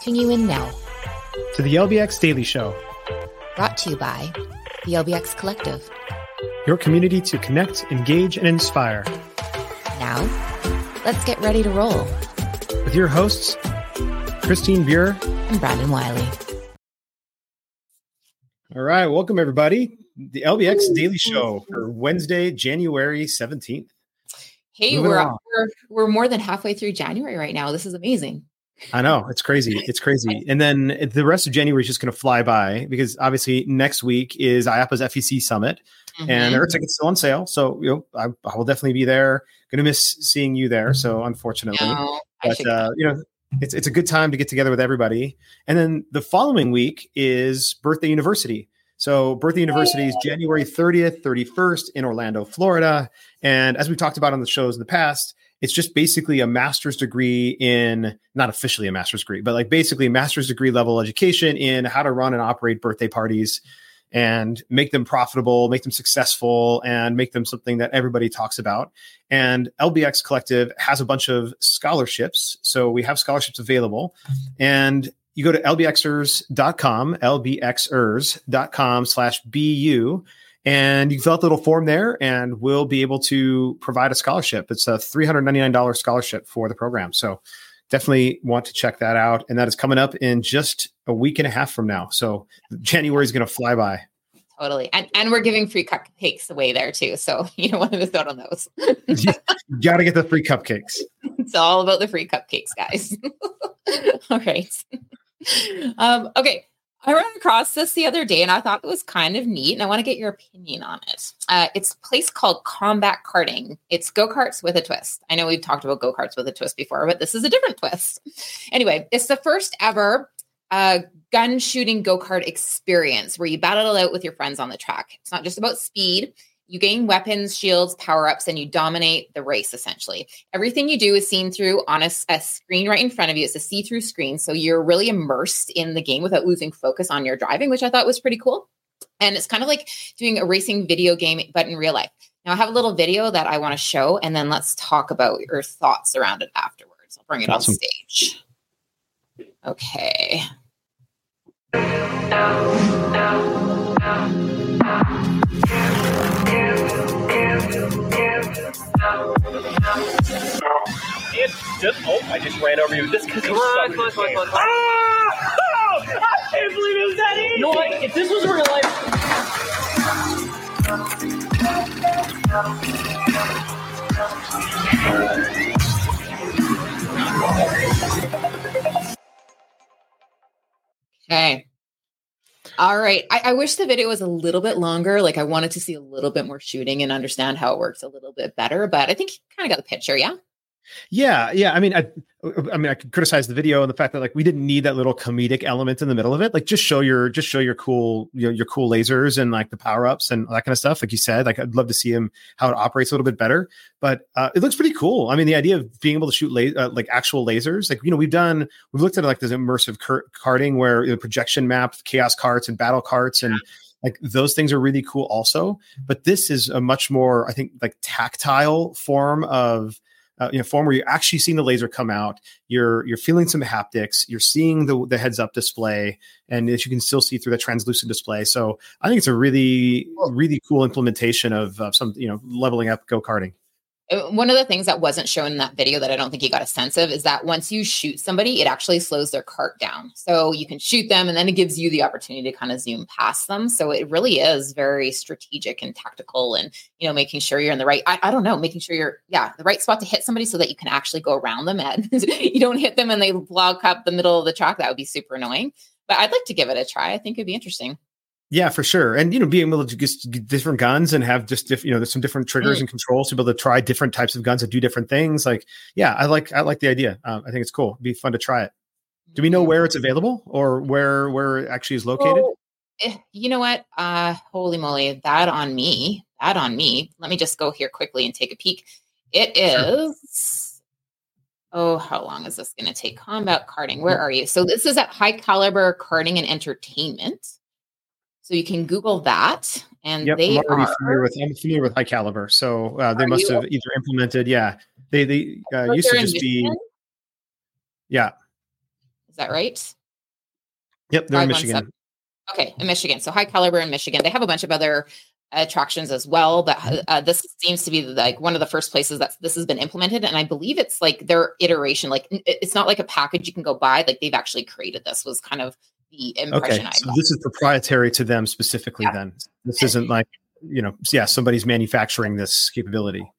Tuning you in now. To the LBX Daily Show. Brought to you by the LBX Collective. Your community to connect, engage, and inspire. Now, let's get ready to roll. With your hosts, Christine Buer and Brandon Wiley. All right, welcome everybody. The LBX Daily Show for Wednesday, January 17th. Hey, we're, we're we're more than halfway through January right now. This is amazing. I know it's crazy. It's crazy. And then the rest of January is just going to fly by because obviously next week is IAAPA's FEC Summit, mm-hmm. and there are tickets still on sale. So you know, I, I will definitely be there. Going to miss seeing you there. So unfortunately, no, but uh, you know, it's it's a good time to get together with everybody. And then the following week is Birthday University. So Birthday University is January 30th, 31st in Orlando, Florida. And as we've talked about on the shows in the past, it's just basically a master's degree in not officially a master's degree, but like basically a master's degree level education in how to run and operate birthday parties and make them profitable, make them successful, and make them something that everybody talks about. And LBX Collective has a bunch of scholarships. So we have scholarships available. And you go to lbxers.com, lbxers.com slash BU and you fill out the little form there and we'll be able to provide a scholarship. It's a $399 scholarship for the program. So definitely want to check that out. And that is coming up in just a week and a half from now. So january is going to fly by. Totally. And and we're giving free cupcakes away there too. So you don't want to miss out on those. You gotta get the free cupcakes. It's all about the free cupcakes guys. All right. Um okay I ran across this the other day and I thought it was kind of neat and I want to get your opinion on it. Uh, it's a place called Combat Karting. It's go karts with a twist. I know we've talked about go karts with a twist before, but this is a different twist. Anyway, it's the first ever uh, gun shooting go kart experience where you battle it out with your friends on the track. It's not just about speed, you gain weapons, shields, power ups, and you dominate the race essentially. Everything you do is seen through on a, a screen right in front of you. It's a see through screen. So you're really immersed in the game without losing focus on your driving, which I thought was pretty cool. And it's kind of like doing a racing video game, but in real life. Now, I have a little video that I want to show, and then let's talk about your thoughts around it afterwards. I'll bring it awesome. on stage. Okay. It's just oh, I just ran over you. This because come on, come on, come on, come on. Ah! Oh, I can't believe it was that easy. You know what? If this was real life. Okay. All right. I, I, wish the video was a little bit longer. Like I wanted to see a little bit more shooting and understand how it works a little bit better, but I think you kind of got the picture. Yeah. Yeah, yeah. I mean, I, I mean, I could criticize the video and the fact that like we didn't need that little comedic element in the middle of it. Like, just show your, just show your cool, you know, your cool lasers and like the power ups and that kind of stuff. Like you said, like I'd love to see him how it operates a little bit better. But uh, it looks pretty cool. I mean, the idea of being able to shoot la- uh, like actual lasers, like you know, we've done, we've looked at like this immersive cur- karting where the projection map, chaos carts, and battle carts, and like those things are really cool also. But this is a much more, I think, like tactile form of uh, you know form where you're actually seeing the laser come out you're you're feeling some haptics you're seeing the the heads up display and that you can still see through the translucent display. So i think it's a really really cool implementation of, of some you know leveling up go karting Uh, one of the things that wasn't shown in that video that I don't think you got a sense of is that once you shoot somebody, it actually slows their cart down. So you can shoot them and then it gives you the opportunity to kind of zoom past them. So it really is very strategic and tactical and, you know, making sure you're in the right, I, I don't know, making sure you're, yeah, the right spot to hit somebody so that you can actually go around them and you don't hit them and they block up the middle of the track. That would be super annoying. But I'd like to give it a try. I think it'd be interesting. Yeah, for sure. And you know, being able to just get different guns and have just diff, you know, there's some different triggers and controls to be able to try different types of guns that do different things. Like, yeah, I like I like the idea. Um, I think it's cool. It'd be fun to try it. Do we know where it's available or where where it actually is located? Eh, you know what? Uh, holy moly, that on me. That on me. Let me just go here quickly and take a peek. It is. Sure. Oh, how long is this going to take? Combat karting. Where are you? So this is at High Caliber Karting and Entertainment. So you can Google that, and yep, they I'm are familiar with. I'm familiar with High Caliber, so uh, they must you? have either implemented. Yeah, they they uh, used to just be. Yeah. Is that right? Yep, they're in Michigan. Okay, in Michigan. So High Caliber in Michigan. They have a bunch of other attractions as well, but Mm-hmm. uh, this seems to be like one of the first places that this has been implemented. And I believe it's like their iteration. Like it's not like a package you can go buy. Like they've actually created this. Was kind of the impression Okay, so this is proprietary to them specifically. Yeah. Then this isn't like you know, yeah, somebody's manufacturing this capability.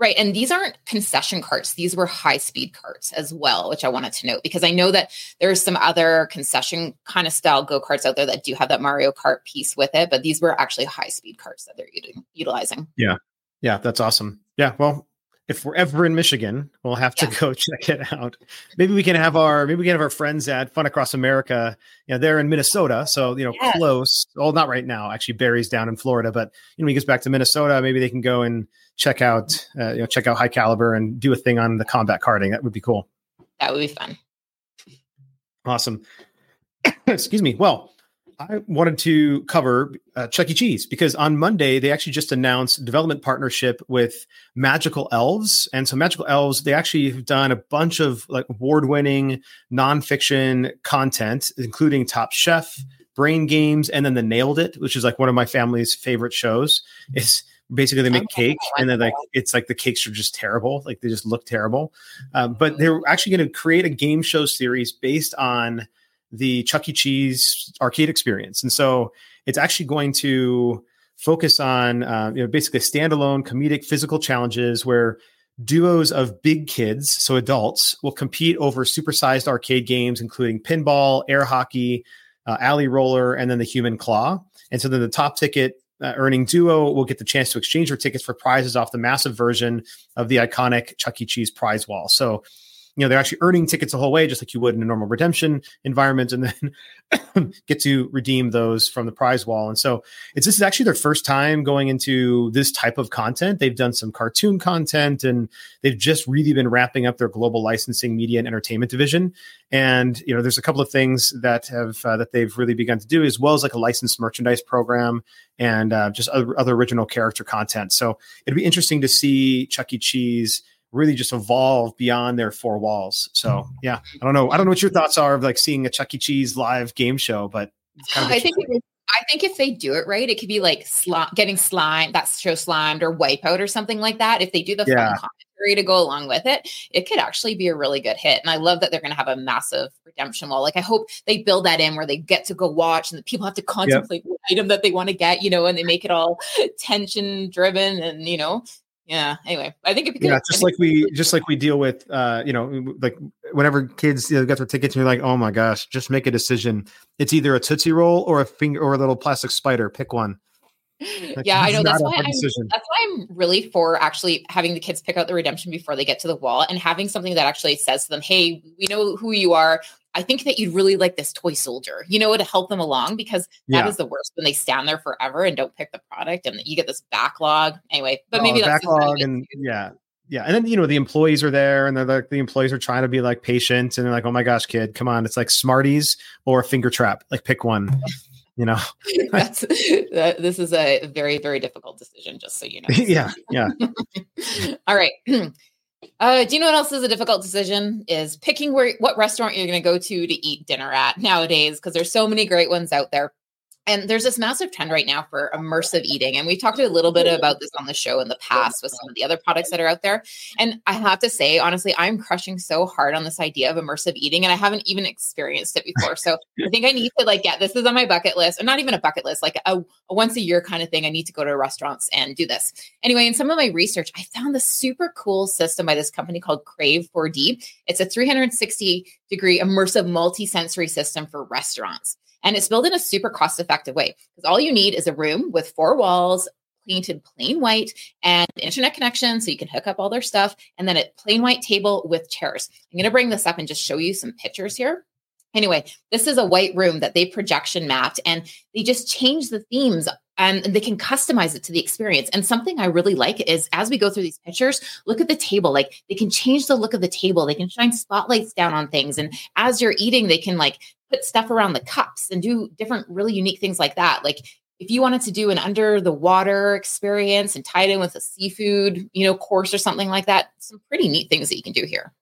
Right. And these aren't concession carts. These were high speed carts as well, which I wanted to note because I know that there's some other concession kind of style go karts out there that do have that Mario Kart piece with it, but these were actually high speed carts that they're uti- utilizing. Yeah. Yeah, that's awesome. Yeah, well, if we're ever in Michigan, we'll have to Yeah. go check it out. Maybe we can have our maybe we can have our friends at Fun Across America. You know, they're in Minnesota, so you know, Yeah. close. Well, not right now. Actually, Barry's down in Florida, but you know, when he gets back to Minnesota, maybe they can go and check out uh, you know check out High Caliber and do a thing on the Combat Karting. That would be cool. That would be fun. Awesome. Excuse me. Well, I wanted to cover uh, Chuck E. Cheese because on Monday they actually just announced development partnership with Magical Elves, and so Magical Elves they actually have done a bunch of like award-winning nonfiction content, including Top Chef, Brain Games, and then the Nailed It, which is like one of my family's favorite shows. It's basically they make cake and then like it's like the cakes are just terrible like they just look terrible um, but they're actually going to create a game show series based on the chuck e cheese arcade experience and so it's actually going to focus on uh, you know basically standalone comedic physical challenges where duos of big kids so adults will compete over supersized arcade games including pinball air hockey uh, alley roller and then the human claw and so then the top ticket uh, earning duo will get the chance to exchange their tickets for prizes off the massive version of the iconic Chuck E. Cheese prize wall. So, you know, they're actually earning tickets the whole way, just like you would in a normal redemption environment, and then get to redeem those from the prize wall. And so, it's this is actually their first time going into this type of content. They've done some cartoon content, and they've just really been wrapping up their global licensing, media, and entertainment division. And you know, there's a couple of things that have uh, that they've really begun to do, as well as like a licensed merchandise program and uh, just other, other original character content. So it'd be interesting to see Chuck E. Cheese really just evolve beyond their four walls. So hmm. yeah, I don't know. I don't know what your thoughts are of like seeing a Chuck E. Cheese live game show, but kind of I think it- I think if they do it right, it could be like sli- getting slimed, that show slimed or wipeout or something like that. If they do the Yeah. fun commentary to go along with it, it could actually be a really good hit. And I love that they're going to have a massive redemption wall. Like I hope they build that in where they get to go watch and the people have to contemplate what item that they want to get, you know, and they make it all tension driven and you know, yeah. Anyway, I think be yeah, just like we just like we deal with uh, you know, like whenever kids you know, got their tickets, and you're like, oh my gosh, just make a decision. It's either a tootsie roll or a finger or a little plastic spider. Pick one. Like, yeah, I know. That's why I'm decision. that's why I'm really for actually having the kids pick out the redemption before they get to the wall and having something that actually says to them, Hey, we know who you are. I think that you'd really like this toy soldier, you know, to help them along because that is Yeah. the worst when they stand there forever and don't pick the product and you get this backlog. Anyway, but Oh, maybe that's just kind of backlog and yeah yeah and then you know the employees are there and they're like the employees are trying to be like patient and they're like oh my gosh kid come on it's like smarties or a finger trap like pick one you know that's that, this is a very, very difficult decision, just so you know. yeah yeah All right. Uh, do you know what else is a difficult decision? Is picking where what restaurant you're going to go to to eat dinner at nowadays because there's so many great ones out there. And there's this massive trend right now for immersive eating. And we've talked a little bit about this on the show in the past with some of the other products that are out there. And I have to say, honestly, I'm crushing so hard on this idea of immersive eating. And I haven't even experienced it before. So I think I need to like get this is on my bucket list, or not even a bucket list, like a, a once a year kind of thing. I need to go to restaurants and do this. Anyway, in some of my research, I found this super cool system by this company called Crave 4D. It's a 360 degree immersive multi-sensory system for restaurants. And it's built in a super cost effective way because all you need is a room with four walls, painted plain white, and internet connection so you can hook up all their stuff, and then a plain white table with chairs. I'm going to bring this up and just show you some pictures here. Anyway, this is a white room that they projection mapped and they just changed the themes and they can customize it to the experience. And something I really like is as we go through these pictures, look at the table. Like they can change the look of the table. They can shine spotlights down on things. And as you're eating, they can like put stuff around the cups and do different really unique things like that. Like if you wanted to do an under the water experience and tie it in with a seafood, you know, course or something like that, some pretty neat things that you can do here.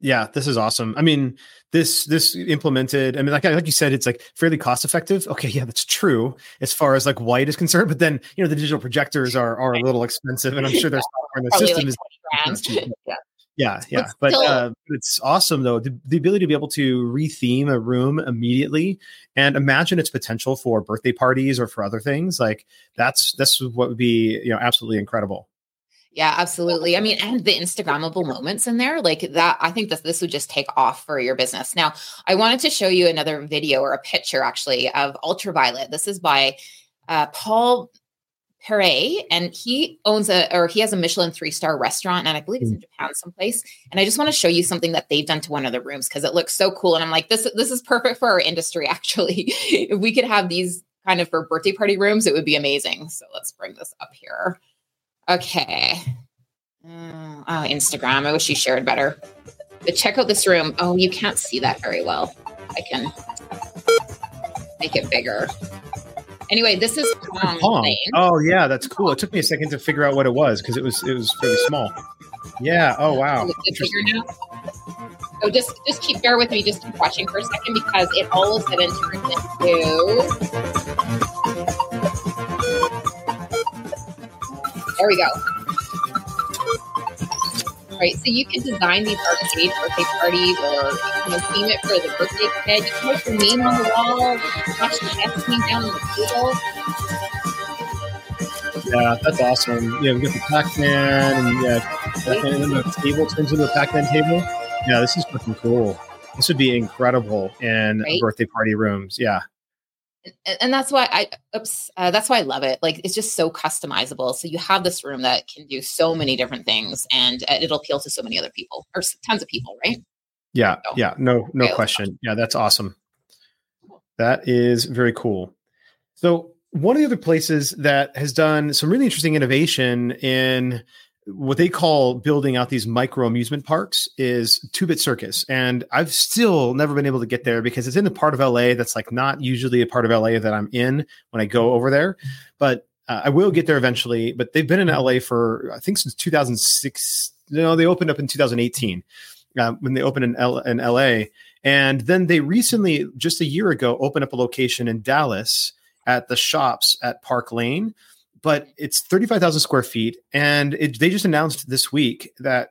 Yeah, this is awesome. I mean, this this implemented. I mean, like like you said, it's like fairly cost effective. Okay, yeah, that's true as far as like white is concerned. But then you know the digital projectors are are a little expensive, and I'm sure there's software in the system like is yeah. yeah yeah. But But uh, it's awesome though the, the ability to be able to retheme a room immediately and imagine its potential for birthday parties or for other things. Like that's that's what would be you know absolutely incredible. Yeah, absolutely. I mean, and the Instagrammable moments in there, like that, I think that this would just take off for your business. Now, I wanted to show you another video or a picture actually of Ultraviolet. This is by uh, Paul Pairet, and he owns a or he has a Michelin three star restaurant, and I believe it's in Japan someplace. And I just want to show you something that they've done to one of the rooms because it looks so cool. And I'm like, this this is perfect for our industry. Actually, if we could have these kind of for birthday party rooms, it would be amazing. So let's bring this up here. Okay. Mm, oh, Instagram. I wish you shared better. But check out this room. Oh, you can't see that very well. I can make it bigger. Anyway, this is Pong Pong. Oh yeah, that's cool. It took me a second to figure out what it was because it was it was fairly small. Yeah. Oh wow. Is it bigger now? So just just keep bear with me. Just keep watching for a second because it all of a sudden turns into. There we go. All right, so you can design these arcade birthday parties or you know, theme it for the birthday kid. You can put your name on the wall, watch the chef came down on the table. Yeah, that's awesome. Yeah, we got the Pac-Man and yeah, Pac-Man, and then the table turns into a Pac-Man table. Yeah, this is fucking cool. This would be incredible in Right? birthday party rooms. Yeah. And, and that's why I oops, uh, that's why I love it. Like it's just so customizable. So you have this room that can do so many different things, and uh, it'll appeal to so many other people or tons of people, right? Yeah, So- yeah, no, no question. Yeah, that's awesome. That is very cool. So, one of the other places that has done some really interesting innovation in what they call building out these micro amusement parks is Two Bit Circus, and I've still never been able to get there because it's in the part of LA that's like not usually a part of LA that I'm in when I go over there, but uh, I will get there eventually. But they've been in LA for I think since 2006. No, they opened up in 2018 uh, when they opened in, L- in LA. And then they recently, just a year ago, opened up a location in Dallas at the shops at Park Lane. But it's 35,000 square feet. And it, they just announced this week that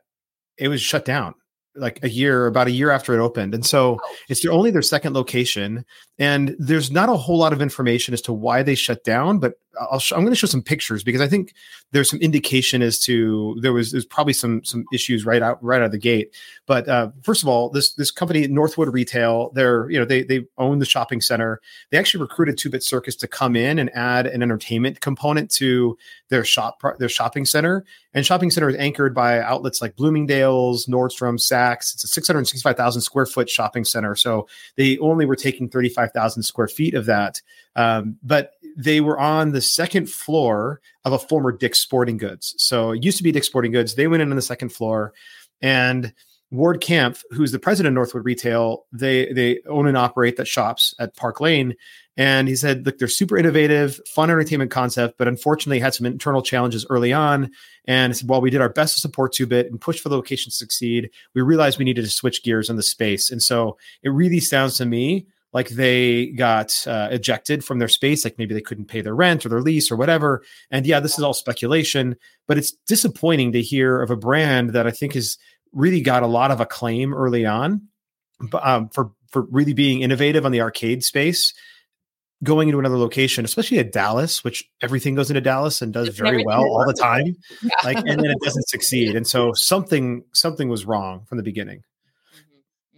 it was shut down like a year, about a year after it opened. And so it's their, only their second location. And there's not a whole lot of information as to why they shut down, but I'll sh- I'm going to show some pictures because I think there's some indication as to there was there's probably some some issues right out right out of the gate. But uh, first of all, this this company Northwood Retail, they're you know they they own the shopping center. They actually recruited Two Bit Circus to come in and add an entertainment component to their shop their shopping center. And shopping center is anchored by outlets like Bloomingdale's, Nordstrom, Saks. It's a 665,000 square foot shopping center. So they only were taking 35,000 square feet of that. Um, but they were on the second floor of a former Dick's Sporting Goods. So it used to be Dick's Sporting Goods. They went in on the second floor, and Ward Camp, who's the president of Northwood Retail, they they own and operate that shops at Park Lane. And he said, look, they're super innovative, fun entertainment concept, but unfortunately had some internal challenges early on. And said, while we did our best to support Two-Bit and push for the location to succeed, we realized we needed to switch gears in the space. And so it really sounds to me like they got uh, ejected from their space, like maybe they couldn't pay their rent or their lease or whatever. And yeah, this is all speculation, but it's disappointing to hear of a brand that I think has really got a lot of acclaim early on um, for for really being innovative on the arcade space. Going into another location, especially at Dallas, which everything goes into Dallas and does It's very well all the time, Yeah. like, and then it doesn't succeed. And so something something was wrong from the beginning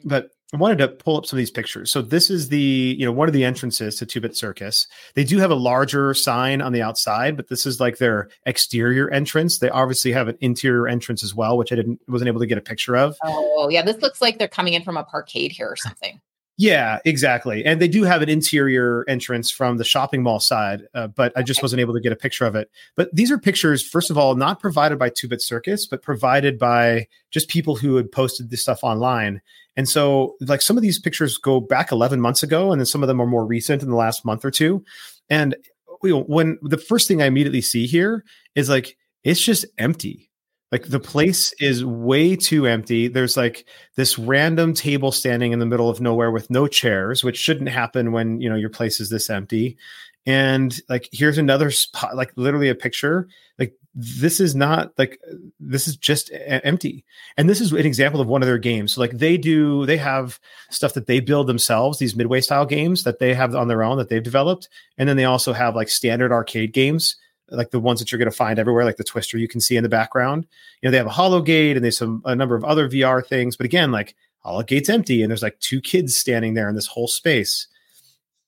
Mhm. but I wanted to pull up some of these pictures. So this is the, you know, one of the entrances to Two Bit Circus. They do have a larger sign on the outside, but this is like their exterior entrance. They obviously have an interior entrance as well, which I didn't wasn't able to get a picture of. Oh yeah, this looks like they're coming in from a parkade here or something. Yeah, exactly. And they do have an interior entrance from the shopping mall side, uh, but I just wasn't able to get a picture of it. But these are pictures, first of all, not provided by Two Bit Circus, but provided by just people who had posted this stuff online. And so, like, some of these pictures go back 11 months ago, and then some of them are more recent in the last month or two. And when the first thing I immediately see here is like, it's just empty. Like the place is way too empty. There's like this random table standing in the middle of nowhere with no chairs, which shouldn't happen when you know your place is this empty. And like here's another spot, like literally a picture. Like this is not like this is just a- empty. And this is an example of one of their games. So like they do, they have stuff that they build themselves, these midway style games that they have on their own that they've developed. And then they also have like standard arcade games like the ones that you're going to find everywhere, like the Twister you can see in the background. You know, they have a Hologate and there's some a number of other VR things, but again, like Hologate's empty and there's like two kids standing there in this whole space.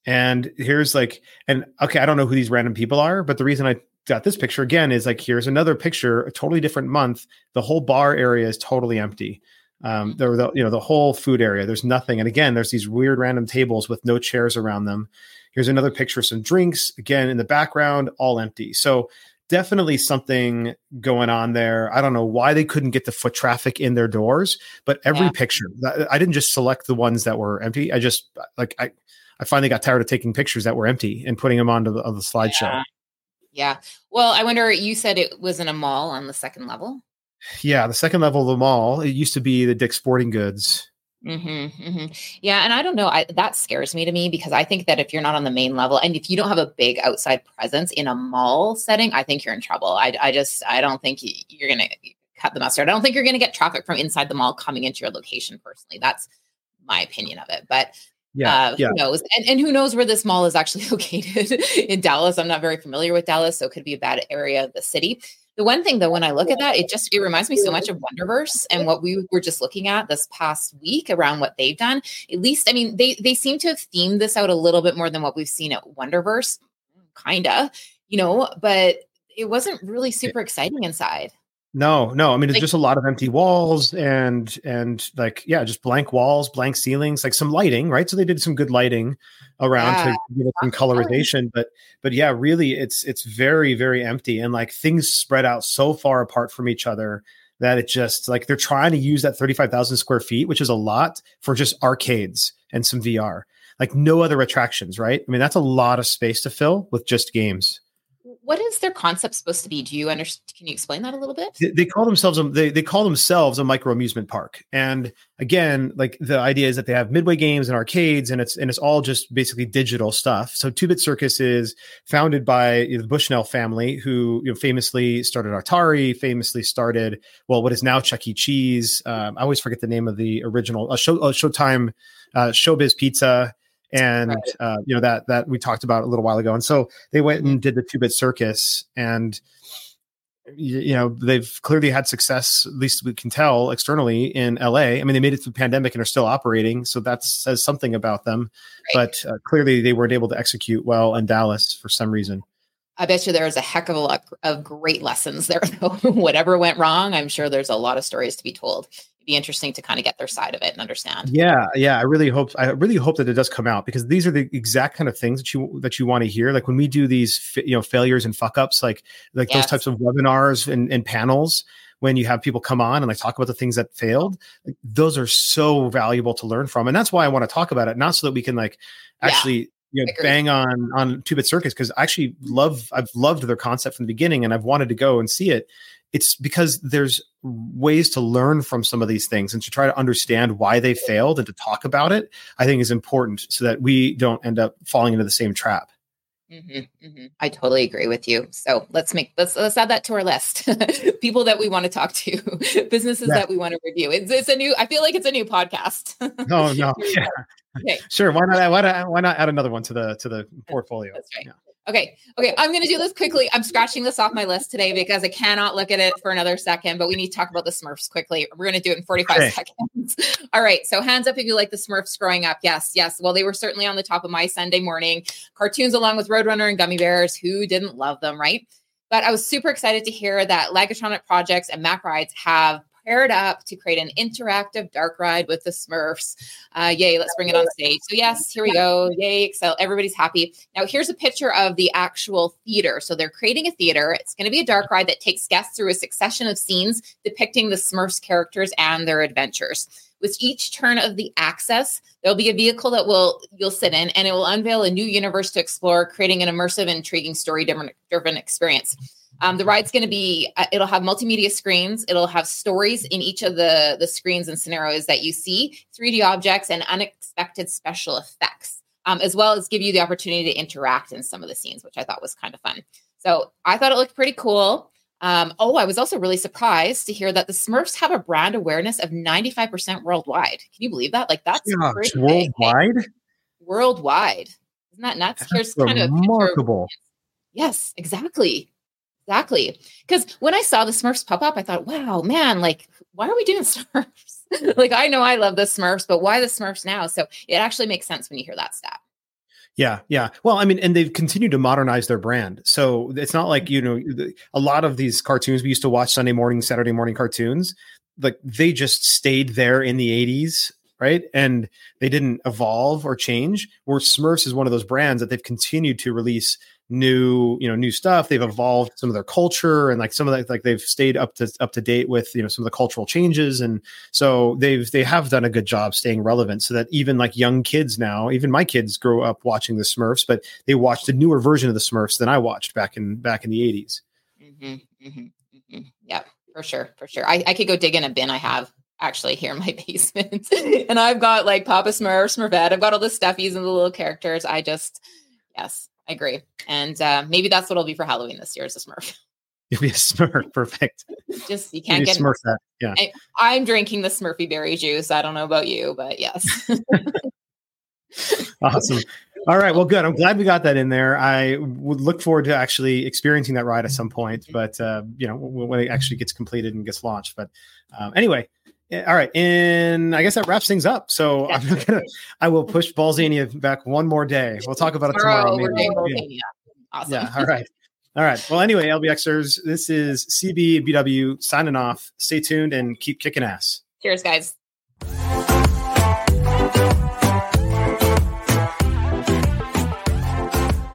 And here's like, and okay, I don't know who these random people are, but the reason I got this picture again is like here's another picture, a totally different month. The whole bar area is totally empty. Um, there, were the you know the whole food area. There's nothing, and again, there's these weird random tables with no chairs around them. Here's another picture, of some drinks again in the background, all empty. So definitely something going on there. I don't know why they couldn't get the foot traffic in their doors, but every Yeah. picture, I didn't just select the ones that were empty. I just like I, I finally got tired of taking pictures that were empty and putting them onto the, on the slideshow. Yeah. Yeah. Well, I wonder, you said it was in a mall on the second level. Yeah, the second level of the mall, it used to be the Dick's Sporting Goods. Hmm hmm Yeah, and I don't know. I, that scares me to me because I think that if you're not on the main level and if you don't have a big outside presence in a mall setting, I think you're in trouble. I, I just I don't think you, you're gonna cut the mustard. I don't think you're gonna get traffic from inside the mall coming into your location. Personally, that's my opinion of it. But Yeah, uh, yeah. who knows? And, and who knows where this mall is actually located in Dallas? I'm not very familiar with Dallas, so it could be a bad area of the city. The one thing though, when I look at that, it just it reminds me so much of Wonderverse and what we were just looking at this past week around what they've done. At least, I mean, they they seem to have themed this out a little bit more than what we've seen at Wonderverse, kinda, you know, but it wasn't really super exciting inside. No, no. I mean, it's Like- just a lot of empty walls and and like yeah, just blank walls, blank ceilings, like some lighting, right? So they did some good lighting around Yeah, to give it some lots of color. colorization, but but yeah, really, it's it's very very empty and like things spread out so far apart from each other that it just like they're trying to use that thirty five thousand square feet, which is a lot for just arcades and some VR, like no other attractions, right? I mean, that's a lot of space to fill with just games. What is their concept supposed to be? Do you understand? Can you explain that a little bit? they, they call themselves a, they, they call themselves a micro amusement park and again like the idea is that they have midway games and arcades and it's and it's all just basically digital stuff so two bit circus is founded by the bushnell family who you know famously started atari famously started well what is now chuck e cheese um, i always forget the name of the original uh, show uh, showtime uh, showbiz pizza and Right. uh, you know that that we talked about a little while ago. And so they went and did the two bit circus and you know they've clearly had success at least we can tell externally in la i mean they made it through the pandemic and are still operating so that says something about them. Right. but uh, clearly they weren't able to execute well in dallas for some reason I bet you there's a heck of a lot of great lessons there. Whatever went wrong, I'm sure there's a lot of stories to be told. It'd be interesting to kind of get their side of it and understand. yeah yeah i really hope i really hope that it does come out because these are the exact kind of things that you that you want to hear like when we do these you know failures and fuck ups like like those types of webinars and, and panels when you have people come on and like talk about the things that failed those are so valuable to learn from and that's why i want to talk about it not so that we can like actually you know bang on on two bit circus because i actually love i've loved their concept from the beginning and i've wanted to go and see it. It's because there's ways to learn from some of these things and to try to understand why they failed and to talk about it i think is important so that we don't end up falling into the same trap hmm hmm I totally agree with you. So let's make let's let's add that to our list. People that we want to talk to, businesses Yeah. that we want to review. It's, it's a new. I feel like it's a new podcast. no no yeah Okay. sure why not why not why not add another one to the to the portfolio That's right. Yeah. Okay. Okay. I'm going to do this quickly. I'm scratching this off my list today because I cannot look at it for another second, but we need to talk about the Smurfs quickly. We're going to do it in 45 Okay. seconds. All right. So, hands up if you like the Smurfs growing up. Yes. Yes. Well, they were certainly on the top of my Sunday morning cartoons along with Roadrunner and Gummy Bears. Who didn't love them, right? But I was super excited to hear that Lagotronics Projects and Mack Rides have paired up to create an interactive dark ride with the Smurfs. Uh, yay, let's bring it on stage. So, yes, here we go. Yay, Excel. Everybody's happy. Now, here's a picture of the actual theater. So, they're creating a theater. It's going to be a dark ride that takes guests through a succession of scenes depicting the Smurfs characters and their adventures. With each turn of the axis, there'll be a vehicle that will you'll sit in, and it will unveil a new universe to explore, creating an immersive, intriguing, story-driven driven experience. Um, the ride's going to be uh, it'll have multimedia screens. It'll have stories in each of the the screens and scenarios that you see, 3D objects, and unexpected special effects, um, as well as give you the opportunity to interact in some of the scenes, which I thought was kind of fun. So I thought it looked pretty cool. Um, oh, I was also really surprised to hear that the Smurfs have a brand awareness of 95% worldwide. Can you believe that? Like that's Gosh, pretty big. worldwide. Worldwide. Isn't that nuts? Here's That's kind of remarkable. Yes, exactly. Exactly. Because when I saw the Smurfs pop up, I thought, wow, man, like, why are we doing Smurfs? like, I know I love the Smurfs, but why the Smurfs now? So it actually makes sense when you hear that stat. Yeah, yeah. Well, I mean, and they've continued to modernize their brand. So it's not like, mm-hmm. you know, a lot of these cartoons we used to watch Sunday morning, Saturday morning cartoons, like they just stayed there in the 80s, right? And they didn't evolve or change. Where Smurfs is one of those brands that they've continued to release new, you know, new stuff. They've evolved some of their culture and like some of that, like they've stayed up to up to date with, you know, some of the cultural changes. And so they've they have done a good job staying relevant so that even like young kids now, even my kids grow up watching the Smurfs, but they watched a newer version of the Smurfs than I watched back in back in the 80s. Mm-hmm, mm-hmm, mm-hmm. Yeah, for sure. For sure. I, I could go dig in a bin I have actually here in my basement. and I've got like Papa Smurf, Smurfette. I've got all the stuffies and the little characters. I just, yes, I agree. And uh, maybe that's what it'll be for Halloween this year is a Smurf. You'll be a Smurf, perfect. Just, you can't be get, Smurf that. Yeah. I, I'm drinking the Smurfy berry juice. I don't know about you, but yes. awesome. All right. Well, good. I'm glad we got that in there. I would look forward to actually experiencing that ride at some point, but uh, you know, when it actually gets completed and gets launched. But um, anyway, Eh, all right, and I guess that wraps things up. So yes. I'm gonna. I will push Ballzania back one more day. We'll talk about it tomorrow. yeah. Awesome. yeah. All right. All right. Well, anyway, LBXers, this is CBBW signing off. Stay tuned and keep kicking ass. Cheers, guys.